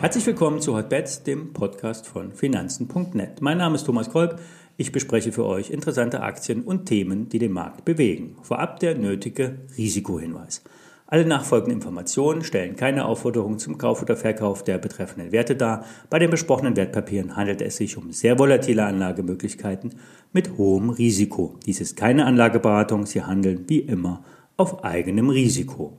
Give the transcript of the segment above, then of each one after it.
Herzlich willkommen zu Hotbets, dem Podcast von Finanzen.net. Mein Name ist Thomas Kolb. Ich bespreche für euch interessante Aktien und Themen, die den Markt bewegen. Vorab der nötige Risikohinweis. Alle nachfolgenden Informationen stellen keine Aufforderung zum Kauf oder Verkauf der betreffenden Werte dar. Bei den besprochenen Wertpapieren handelt es sich um sehr volatile Anlagemöglichkeiten mit hohem Risiko. Dies ist keine Anlageberatung, Sie handeln wie immer auf eigenem Risiko.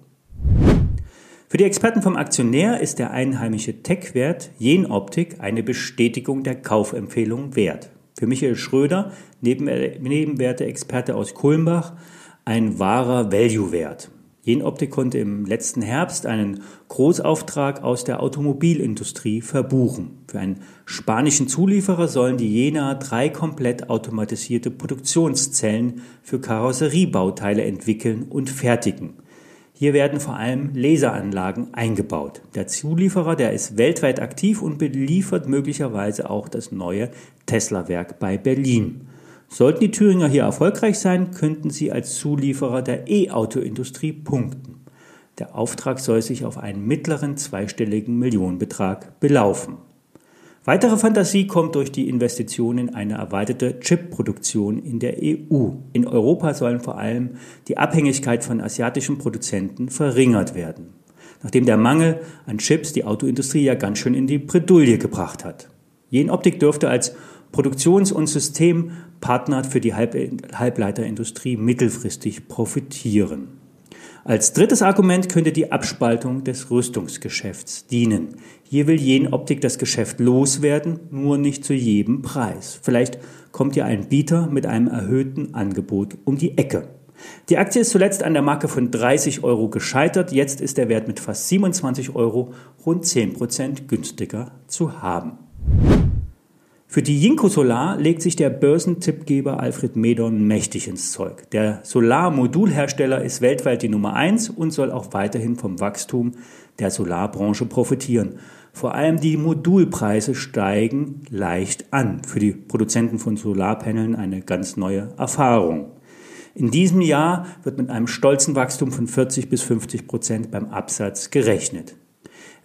Für die Experten vom Aktionär ist der einheimische Tech-Wert Jenoptik eine Bestätigung der Kaufempfehlung wert. Für Michael Schröder, Nebenwerte-Experte aus Kulmbach, ein wahrer Value-Wert. Jenoptik konnte im letzten Herbst einen Großauftrag aus der Automobilindustrie verbuchen. Für einen spanischen Zulieferer sollen die Jena drei komplett automatisierte Produktionszellen für Karosseriebauteile entwickeln und fertigen. Hier werden vor allem Laseranlagen eingebaut. Der Zulieferer, der ist weltweit aktiv und beliefert möglicherweise auch das neue Tesla-Werk bei Berlin. Sollten die Thüringer hier erfolgreich sein, könnten sie als Zulieferer der E-Auto-Industrie punkten. Der Auftrag soll sich auf einen mittleren zweistelligen Millionenbetrag belaufen. Weitere Fantasie kommt durch die Investition in eine erweiterte Chip-Produktion in der EU. In Europa sollen vor allem die Abhängigkeit von asiatischen Produzenten verringert werden, nachdem der Mangel an Chips die Autoindustrie ja ganz schön in die Bredouille gebracht hat. Jenoptik dürfte als Produktions- und Systempartner für die Halbleiterindustrie mittelfristig profitieren. Als drittes Argument könnte die Abspaltung des Rüstungsgeschäfts dienen. Hier will Jenoptik das Geschäft loswerden, nur nicht zu jedem Preis. Vielleicht kommt ja ein Bieter mit einem erhöhten Angebot um die Ecke. Die Aktie ist zuletzt an der Marke von 30 Euro gescheitert. Jetzt ist der Wert mit fast 27 Euro rund 10 Prozent günstiger zu haben. Für die Jinko Solar legt sich der Börsentippgeber Alfred Medon mächtig ins Zeug. Der Solarmodulhersteller ist weltweit die Nummer eins und soll auch weiterhin vom Wachstum der Solarbranche profitieren. Vor allem die Modulpreise steigen leicht an. Für die Produzenten von Solarpanelen eine ganz neue Erfahrung. In diesem Jahr wird mit einem stolzen Wachstum von 40 bis 50 Prozent beim Absatz gerechnet.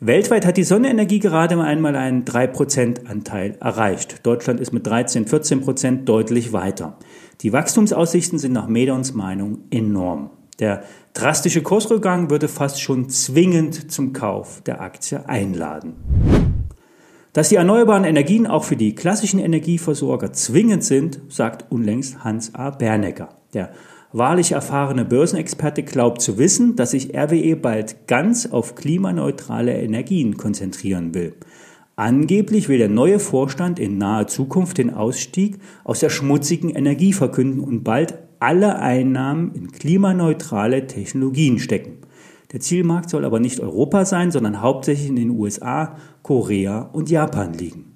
Weltweit hat die Sonnenenergie gerade einmal einen 3% Anteil erreicht. Deutschland ist mit 13, 14% deutlich weiter. Die Wachstumsaussichten sind nach Medons Meinung enorm. Der drastische Kursrückgang würde fast schon zwingend zum Kauf der Aktie einladen. Dass die erneuerbaren Energien auch für die klassischen Energieversorger zwingend sind, sagt unlängst Hans A. Bernecker. Der wahrlich erfahrene Börsenexperte glaubt zu wissen, dass sich RWE bald ganz auf klimaneutrale Energien konzentrieren will. Angeblich will der neue Vorstand in naher Zukunft den Ausstieg aus der schmutzigen Energie verkünden und bald alle Einnahmen in klimaneutrale Technologien stecken. Der Zielmarkt soll aber nicht Europa sein, sondern hauptsächlich in den USA, Korea und Japan liegen.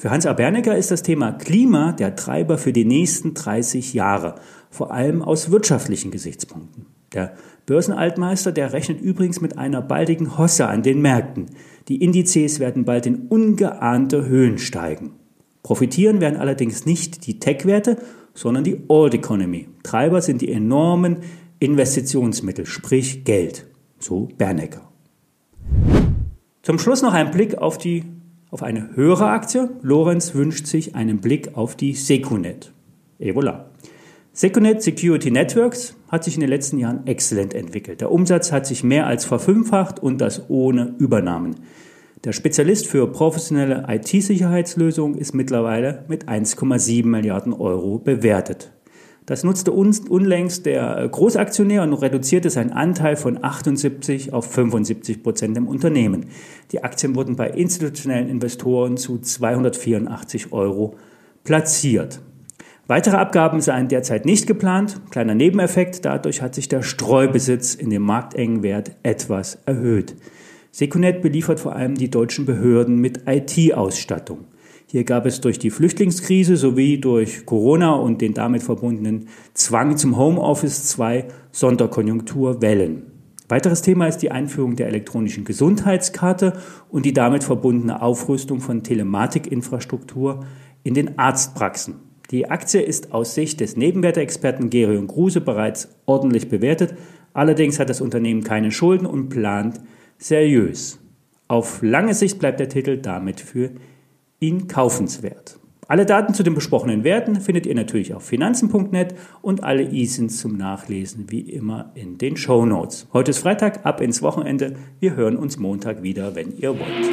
Für Hans Abernecker ist das Thema Klima der Treiber für die nächsten 30 Jahre, vor allem aus wirtschaftlichen Gesichtspunkten. Der Börsenaltmeister, der rechnet übrigens mit einer baldigen Hosse an den Märkten. Die Indizes werden bald in ungeahnte Höhen steigen. Profitieren werden allerdings nicht die Tech-Werte, sondern die Old Economy. Treiber sind die enormen Investitionsmittel, sprich Geld. So Bernecker. Zum Schluss noch ein Blick auf die auf eine höhere Aktie. Lorenz wünscht sich einen Blick auf die Secunet. Et voilà. Secunet Security Networks hat sich in den letzten Jahren exzellent entwickelt. Der Umsatz hat sich mehr als verfünffacht und das ohne Übernahmen. Der Spezialist für professionelle IT-Sicherheitslösungen ist mittlerweile mit 1,7 Milliarden Euro bewertet. Das nutzte unlängst der Großaktionär und reduzierte seinen Anteil von 78 auf 75 Prozent im Unternehmen. Die Aktien wurden bei institutionellen Investoren zu 284 Euro platziert. Weitere Abgaben seien derzeit nicht geplant. Kleiner Nebeneffekt, dadurch hat sich der Streubesitz in dem marktengen Wert etwas erhöht. Secunet beliefert vor allem die deutschen Behörden mit IT-Ausstattung. Hier gab es durch die Flüchtlingskrise sowie durch Corona und den damit verbundenen Zwang zum Homeoffice zwei Sonderkonjunkturwellen. Weiteres Thema ist die Einführung der elektronischen Gesundheitskarte und die damit verbundene Aufrüstung von Telematikinfrastruktur in den Arztpraxen. Die Aktie ist aus Sicht des Nebenwerteexperten Gerion Kruse bereits ordentlich bewertet. Allerdings hat das Unternehmen keine Schulden und plant seriös. Auf lange Sicht bleibt der Titel damit für ihn kaufenswert. Alle Daten zu den besprochenen Werten findet ihr natürlich auf finanzen.net und alle ISINs zum Nachlesen wie immer in den Show Notes. Heute ist Freitag, ab ins Wochenende. Wir hören uns Montag wieder, wenn ihr wollt.